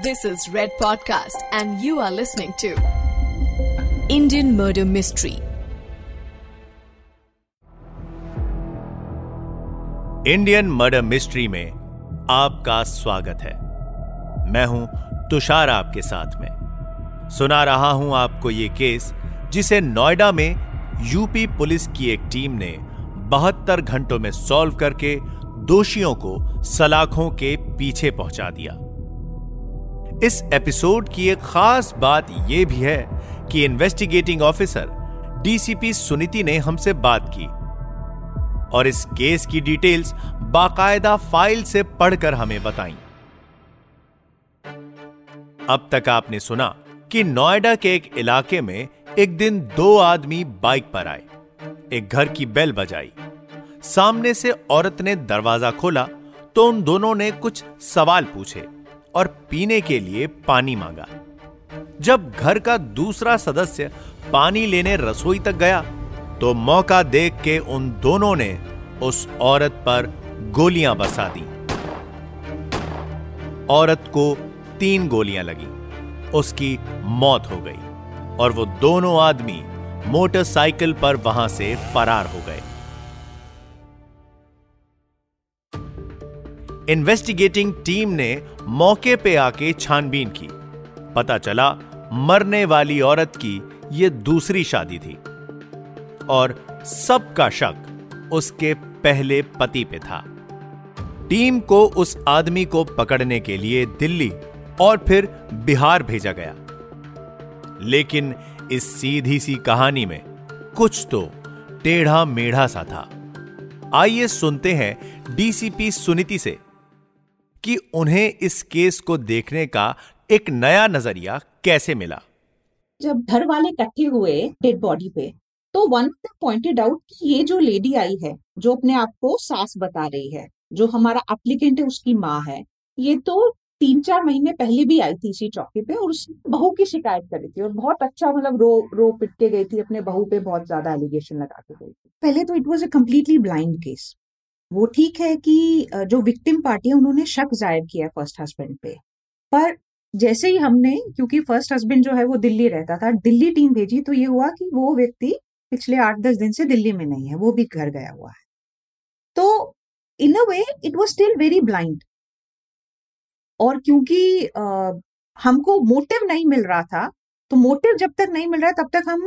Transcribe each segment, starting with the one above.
This is Red Podcast, and you are listening to Indian Murder Mystery. Indian Murder Mystery में आपका स्वागत है। मैं हूँ तुषार आपके साथ में। सुना रहा हूँ आपको ये केस जिसे नोएडा में यूपी पुलिस की एक टीम ने बहत्तर घंटों में सॉल्व करके दोषियों को सलाखों के पीछे पहुँचा दिया। इस एपिसोड की एक खास बात यह भी है कि इन्वेस्टिगेटिंग ऑफिसर डीसीपी सुनीति ने हमसे बात की और इस केस की डिटेल्स बाकायदा फ़ाइल से पढ़कर हमें बताई। अब तक आपने सुना कि नोएडा के एक इलाके में एक दिन दो आदमी बाइक पर आए। एक घर की बेल बजाई। सामने से औरत ने दरवाज़ा खोला तो उन दोनों ने कुछ सवाल पूछे। और पीने के लिए पानी मांगा। जब घर का दूसरा सदस्य पानी लेने रसोई तक गया तो मौका देख के उन दोनों ने उस औरत पर गोलियाँ बरसा दी। औरत को तीन गोलियाँ लगी। उसकी मौत हो गई और वो दोनों आदमी मोटरसाइकिल पर वहाँ से फरार हो गए। इन्वेस्टिगेटिंग टीम ने मौके पे आके छानबीन की। पता चला, मरने वाली औरत की यह दूसरी शादी थी। और सबका शक उसके पहले पति पे था। टीम को उस आदमी को पकड़ने के लिए दिल्ली और फिर बिहार भेजा गया। लेकिन इस सीधी सी कहानी में कुछ तो टेढ़ा मेढ़ा सा था। आइए सुनते हैं डीसीपी सुनीति से। कि उन्हें इस केस को देखने का एक नया नज़रिया कैसे मिला? जब घर वाले इकट्ठे हुए डेड बॉडी पे तो वन ऑफ़ पॉइंटेड आउट कि ये जो लेडी आई है, जो अपने आप को सास बता रही है, जो हमारा एप्लीकेंट है, उसकी माँ है, ये तो तीन चार महीने पहले भी आई थी इसी चौकी पे और उसने बहू की शिकायत करी थी और बहुत अच्छा मतलब रो रो पिट के गई थी, अपने बहू पे बहुत ज़्यादा एलिगेशन लगा के गई थी। पहले तो it was a completely blind case वो ठीक है कि जो विक्टिम पार्टी है उन्होंने शक ज़ाहिर किया है फ़र्स्ट हस्बैंड पे। पर जैसे ही हमने क्योंकि फ़र्स्ट हस्बैंड जो है वो दिल्ली रहता था दिल्ली टीम भेजी तो ये हुआ कि वो व्यक्ति पिछले आठ दस दिन से दिल्ली में नहीं है वो भी घर गया हुआ है। तो in a way it was still very blind और क्योंकि आ, हमको मोटिव नहीं मिल रहा था तो मोटिव जब तक नहीं मिल रहा तब तक हम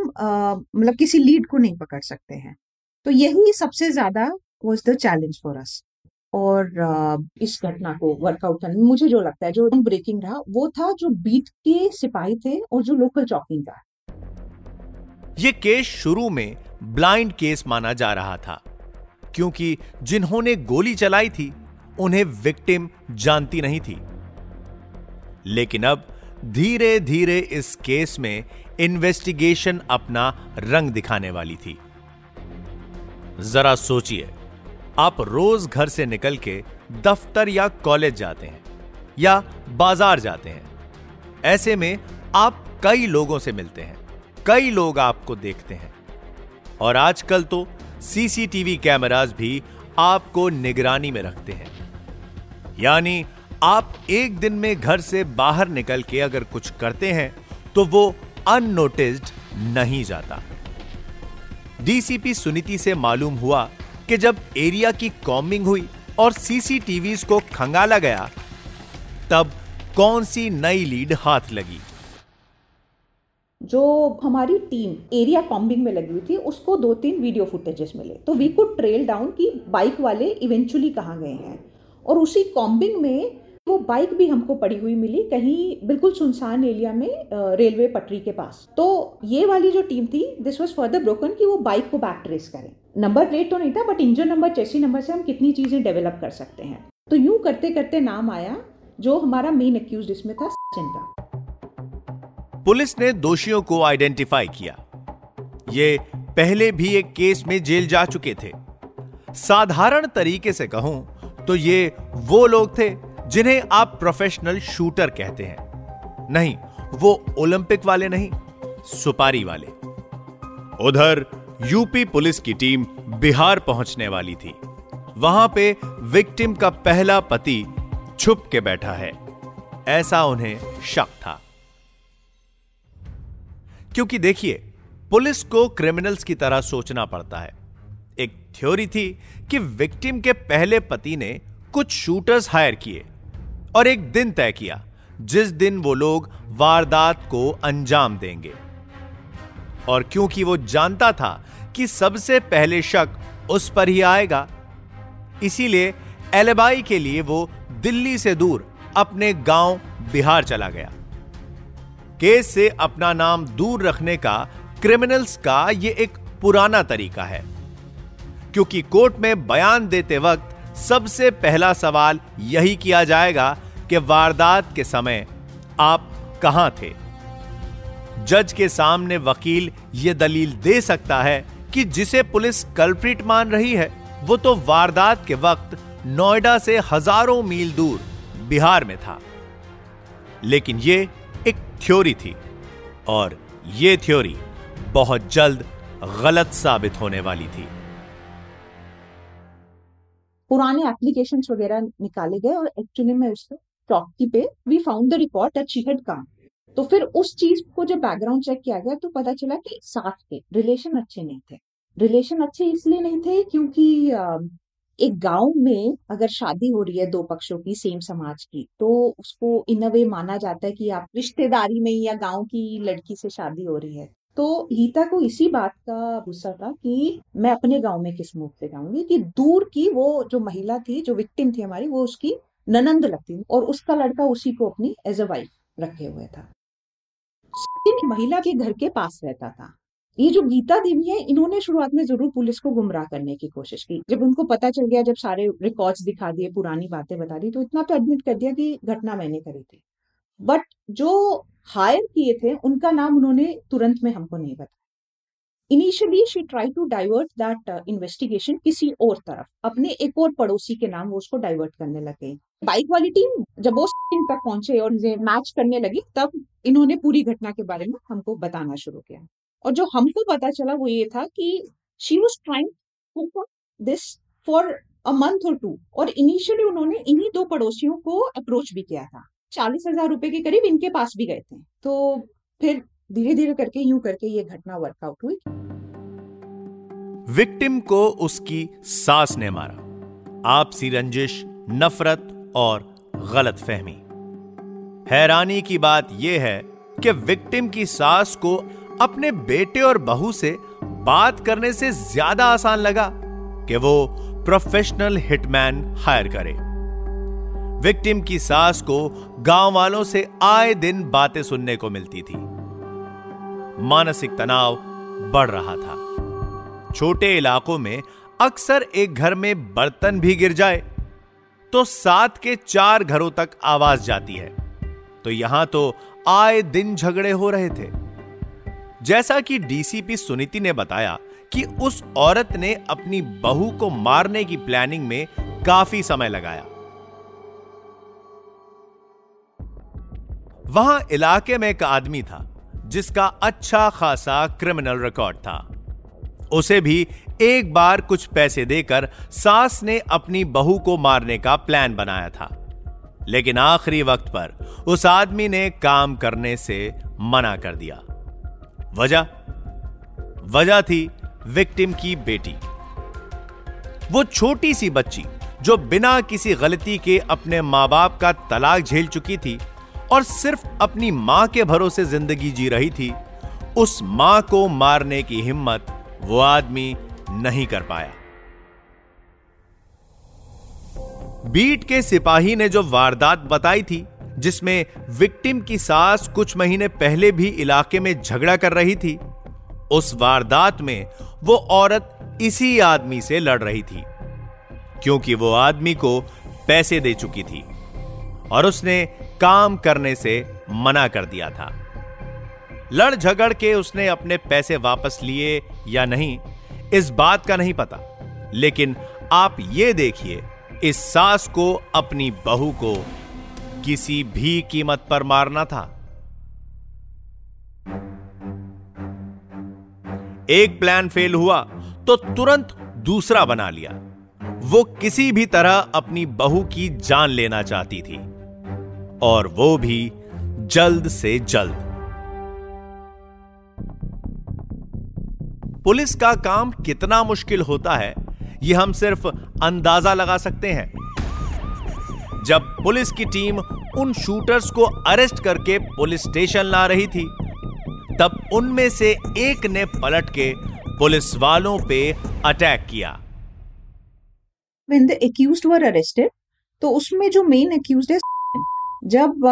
मतलब किसी लीड को नहीं पकड़ सकते हैं। तो यही सबसे ज़्यादा was the challenge for us और इस घटना को वर्कआउट करने मुझे जो लगता है, जो ब्रेकिंग रहा, वो था जो बीट के सिपाही थे और जो लोकल चौकीदार ये केस शुरू में ब्लाइंड केस माना जा रहा था, क्योंकि जिन्होंने गोली चलाई थी, उन्हें विक्टिम जानती नहीं थी। लेकिन अब धीरे धीरे इस केस में इन्वेस्टिगेशन अपना रंग दिखाने वाली थी। जरा सोचिए आप रोज घर से निकल के दफ्तर या कॉलेज जाते हैं, या बाज़ार जाते हैं। ऐसे में आप कई लोगों से मिलते हैं, कई लोग आपको देखते हैं। और आजकल तो सीसीटीवी कैमरास भी आपको निगरानी में रखते हैं। यानी आप एक दिन में घर से बाहर निकल के अगर कुछ करते हैं तो वो अननोटिस्ड नहीं जाता। डीसीपी सुनीति से मालूम हुआ कि जब एरिया की कॉम्बिंग हुई और सीसीटीवी को खंगाला गया, तब कौन सी नई लीड हाथ लगी? जो हमारी टीम एरिया कॉम्बिंग में लगी हुई थी, उसको दो तीन वीडियो फुटेजेस मिले। तो वी कुड ट्रेल डाउन कि बाइक वाले इवेंचुअली कहाँ गए हैं। और उसी कॉम्बिंग में वो बाइक भी हमको पड़ी हुई मिली कहीं बिल्कुल सुनसान एरिया में रेलवे पटरी के पास। तो ये वाली जो टीम थी दिस वॉज़ फर्दर ब्रोकन कि वो बाइक को बैक ट्रेस करें। नंबर प्लेट तो नहीं था but engine number chassis number से हम कितनी चीज़ें डेवलप कर सकते हैं। तो यूँ करते करते नाम आया, जो हमारा मेन एक्यूज इसमें था, सचिन का। पुलिस ने दोषियों को आइडेंटिफाई किया। ये पहले भी एक केस में जेल जा चुके थे। साधारण तरीके से कहूँ तो ये वो लोग थे जिन्हें आप प्रोफेशनल शूटर कहते हैं। नहीं, वो ओलंपिक वाले नहीं, सुपारी वाले। उधर यूपी पुलिस की टीम बिहार पहुँचने वाली थी। वहाँ पे विक्टिम का पहला पति छुप के बैठा है। ऐसा उन्हें शक था। क्योंकि देखिए, पुलिस को क्रिमिनल्स की तरह सोचना पड़ता है। एक थ्योरी थी कि विक्टिम के पहले पति ने कुछ शूटर्स हायर किए। और एक दिन तय किया, जिस दिन वो लोग वारदात को अंजाम देंगे। और क्योंकि वो जानता था कि सबसे पहले शक उस पर ही आएगा, इसीलिए एलेबाई के लिए वो दिल्ली से दूर अपने गाँव बिहार चला गया। केस से अपना नाम दूर रखने का क्रिमिनल्स का यह एक पुराना तरीका है। क्योंकि कोर्ट में बयान देते वक्त सबसे पहला सवाल यही किया जाएगा कि वारदात के समय आप कहाँ थे? जज के सामने वकील यह दलील दे सकता है कि जिसे पुलिस कल्प्रिट मान रही है, वो तो वारदात के वक्त नोएडा से हज़ारों मील दूर बिहार में था। लेकिन ये एक थ्योरी थी और ये थ्योरी बहुत जल्द गलत साबित होने वाली थी। पुराने एप्लीकेशन वगैरह निकाले गए और एक्चुअली में उससे प्रॉपर्टी पे we found the record that she had come तो फिर उस चीज़ को जब बैकग्राउंड चेक किया गया तो पता चला कि साथ थे रिलेशन अच्छे नहीं थे। रिलेशन अच्छे इसलिए नहीं थे क्योंकि एक गाँव में अगर शादी हो रही है दो पक्षों की सेम समाज की तो उसको इन अ वे माना जाता है कि आप रिश्तेदारी में या गाँव की लड़की से शादी हो रही है। तो गीता को इसी बात का गुस्सा था कि मैं अपने गाँव में किस मुँह से जाऊँगी कि दूर की वो जो महिला थी, जो विक्टिम थी हमारी, वो उसकी ननंद लगती और उसका लड़का उसी को अपनी एज अ वाइफ रखे हुए था। महिला के घर के पास रहता था। ये जो गीता देवी है, इन्होंने शुरुआत में ज़रूर पुलिस को गुमराह करने की कोशिश की। जब उनको पता चल गया, जब सारे रिकॉर्ड्स दिखा दिए, पुरानी बातें बता दी तो इतना तो एडमिट कर दिया कि घटना मैंने करी थी। बट जो हायर किए थे, उनका नाम उन्होंने तुरंत में हमको नहीं बताया। Initially she try to divert that investigation किसी और तरफ़। अपने एक और पड़ोसी के नाम वो उसको डाइवर्ट करने लगे। बाइक वाली टीम जब वो तक पहुँचे और मैच करने लगी, तब इन्होंने पूरी घटना के बारे में हमको बताना शुरू किया। और जो हमको पता चला वो ये था कि she was trying this for a month और टू और इनिशियली उन्होंने इन्हीं दो पड़ोसियों को अप्रोच भी किया था। चालीस हज़ार रुपए के करीब इनके पास भी गए थे। तो फिर धीरे धीरे करके, यूँ करके ये घटना वर्कआउट हुई। विक्टिम को उसकी सास ने मारा। आपसी रंजिश, नफरत और गलत फहमी हैरानी की बात यह है कि विक्टिम की सास को अपने बेटे और बहू से बात करने से ज़्यादा आसान लगा कि वो प्रोफेशनल हिटमैन हायर करे। विक्टिम की सास को गाँव वालों से आए दिन बातें सुनने को मिलती थी। मानसिक तनाव बढ़ रहा था। छोटे इलाकों में अक्सर एक घर में बर्तन भी गिर जाए तो सात के चार घरों तक आवाज़ जाती है। तो यहाँ तो आए दिन झगड़े हो रहे थे। जैसा कि डीसीपी सुनीति ने बताया कि उस औरत ने अपनी बहू को मारने की प्लानिंग में काफ़ी समय लगाया। वहाँ इलाके में एक आदमी था। जिसका अच्छा खासा क्रिमिनल रिकॉर्ड था। उसे भी एक बार कुछ पैसे देकर सास ने अपनी बहू को मारने का प्लान बनाया था। लेकिन आखिरी वक्त पर उस आदमी ने काम करने से मना कर दिया। वजह? वजह थी विक्टिम की बेटी। वो छोटी सी बच्ची, जो बिना किसी गलती के अपने माँ बाप का तलाक झेल चुकी थी और सिर्फ़ अपनी माँ के भरोसे ज़िंदगी जी रही थी, उस माँ को मारने की हिम्मत वो आदमी नहीं कर पाया। बीट के सिपाही ने जो वारदात बताई थी, जिसमें विक्टिम की सास कुछ महीने पहले भी इलाके में झगड़ा कर रही थी, उस वारदात में वो औरत इसी आदमी से लड़ रही थी, क्योंकि वो आदमी को पैसे दे चुकी थी, और उसने काम करने से मना कर दिया था। लड़ झगड़ के उसने अपने पैसे वापस लिए या नहीं, इस बात का नहीं पता। लेकिन आप ये देखिए, इस सास को, अपनी बहू को किसी भी कीमत पर मारना था। एक प्लान फेल हुआ तो तुरंत दूसरा बना लिया। वो किसी भी तरह अपनी बहू की जान लेना चाहती थी। और वो भी जल्द से जल्द। पुलिस का काम कितना मुश्किल होता है यह हम सिर्फ़ अंदाज़ा लगा सकते हैं। जब पुलिस की टीम उन शूटर्स को अरेस्ट करके पुलिस स्टेशन ला रही थी, तब उनमें से एक ने पलट के पुलिस वालों पे अटैक किया। When the accused were arrested तो उसमें जो मेन अक्यूज है जब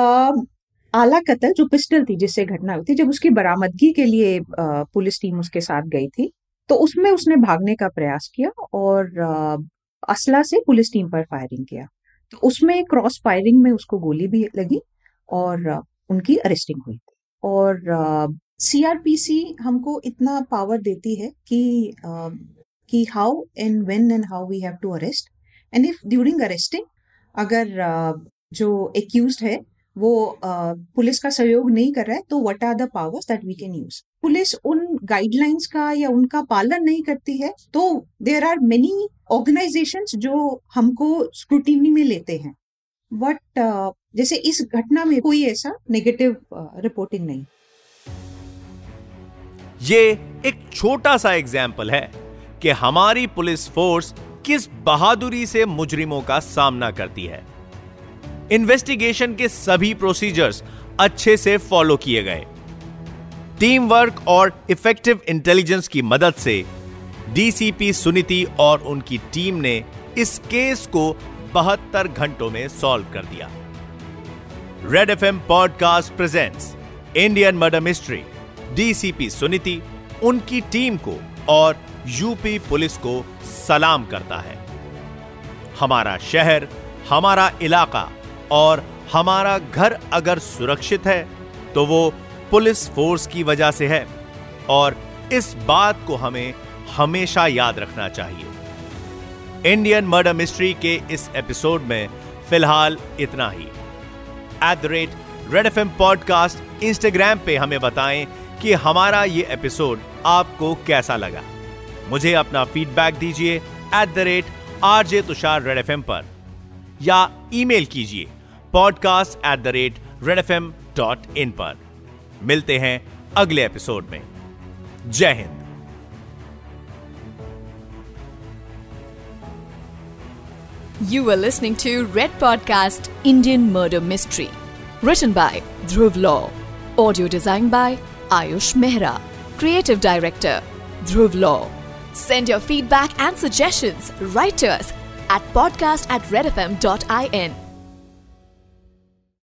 आला कतल, जो पिस्टल थी जिससे घटना हुई थी, जब उसकी बरामदगी के लिए पुलिस टीम उसके साथ गई थी तो उसमें उसने भागने का प्रयास किया और असला से पुलिस टीम पर फायरिंग किया। तो उसमें क्रॉस फायरिंग में उसको गोली भी लगी और उनकी अरेस्टिंग हुई और सीआरपीसी हमको इतना पावर देती है कि कि how and when and how we have to arrest and if during arresting अगर जो एक्यूज है, वो पुलिस का सहयोग नहीं कर रहा है तो what are the powers that we can use police उन गाइडलाइंस का या उनका पालन नहीं करती है तो देर आर मेनी ऑर्गेनाइजेशंस जो हमको स्क्रूटिनी में लेते हैं। बट जैसे इस घटना में कोई ऐसा नेगेटिव रिपोर्टिंग नहीं। ये एक छोटा सा एग्ज़ाम्पल है कि हमारी पुलिस फोर्स किस बहादुरी से मुजरिमों का सामना करती है। इन्वेस्टिगेशन के सभी प्रोसीजर्स अच्छे से फॉलो किए गए। टीम वर्क और इफ़ेक्टिव इंटेलिजेंस की मदद से डीसीपी सुनीति और उनकी टीम ने इस केस को बहत्तर घंटों में सॉल्व कर दिया। Red F M podcast presents Indian murder mystery DCP Suniti उनकी टीम को और यूपी पुलिस को सलाम करता है। हमारा शहर, हमारा इलाका और हमारा घर अगर सुरक्षित है तो वो पुलिस फोर्स की वजह से है। और इस बात को हमें हमेशा याद रखना चाहिए। इंडियन मर्डर मिस्ट्री के इस एपिसोड में फ़िलहाल इतना ही। At the rate Red F M podcast Instagram पे हमें बताएँ कि हमारा ये एपिसोड आपको कैसा लगा। मुझे अपना फीडबैक दीजिए। At the rate R J Tushar Red F पर। या ईमेल कीजिए podcast at the rate Red F M dot in पर। मिलते हैं अगले एपिसोड में। जय Hind. You are listening to Red podcast Indian murder mystery written by Dhruv Law audio design by Ayush Mehra creative director Dhruv Law send your feedback and suggestion writers at podcast at redfm.in.